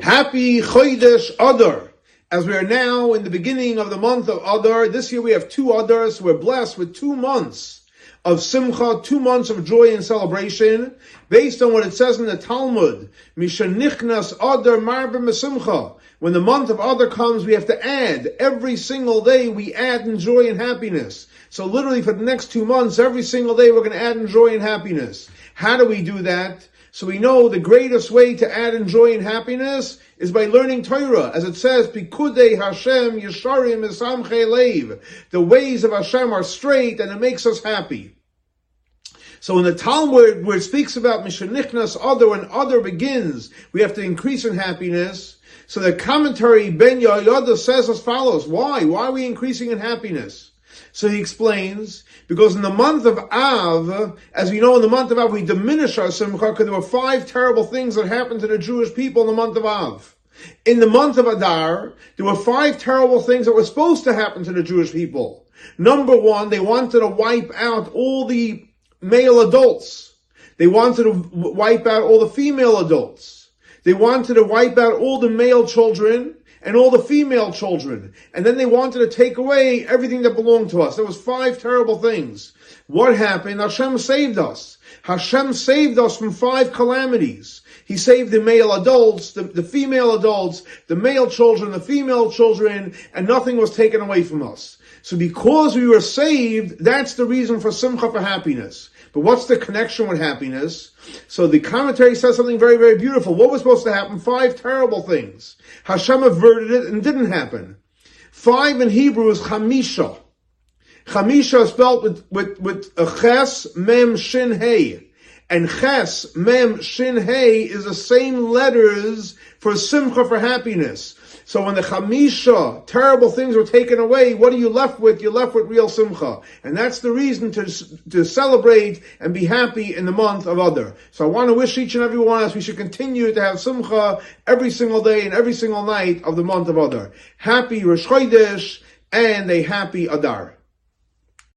Happy Chodesh Adar. As we are now in the beginning of the month of Adar, this year we have two Adars. We're blessed with two months of Simcha, two months of joy and celebration, based on what it says in the Talmud. Mishanichnas Adar Marbe Simcha. When the month of Adar comes, we have to add. Every single day we add in joy and happiness. So literally for the next two months, every single day we're going to add in joy and happiness. How do we do that? So we know the greatest way to add in joy and happiness is by learning Torah, as it says, "Pikudei Hashem Yesharim Esamche Leiv." The ways of Hashem are straight, and it makes us happy. So in the Talmud, where it speaks about Mishanichnas Adar, when Adar begins, we have to increase in happiness. So the commentary Ben Yehoyada says as follows: Why? Why are we increasing in happiness? So he explains, because in the month of Av, as we know in the month of Av, we diminish our simcha because there were five terrible things that happened to the Jewish people in the month of Av. In the month of Adar, there were five terrible things that were supposed to happen to the Jewish people. Number one, they wanted to wipe out all the male adults. They wanted to wipe out all the female adults. They wanted to wipe out all the male children and all the female children. And then they wanted to take away everything that belonged to us. There was five terrible things. What happened? Hashem saved us. Hashem saved us from five calamities. He saved the male adults, the, the female adults, the male children, the female children, and nothing was taken away from us. So because we were saved, that's the reason for simcha for happiness. But what's the connection with happiness? So the commentary says something very, very beautiful. What was supposed to happen? Five terrible things. Hashem averted it and didn't happen. Five in Hebrew is chamisha. Chamisha is spelled with, with, with a ches, mem, shin, hey. And ches, mem, shin, hey is the same letters for simcha, for happiness. So when the chamisha, terrible things were taken away, what are you left with? You're left with real simcha. And that's the reason to, to celebrate and be happy in the month of Adar. So I want to wish each and every one of us we should continue to have simcha every single day and every single night of the month of Adar. Happy Rosh Chodesh and a happy Adar.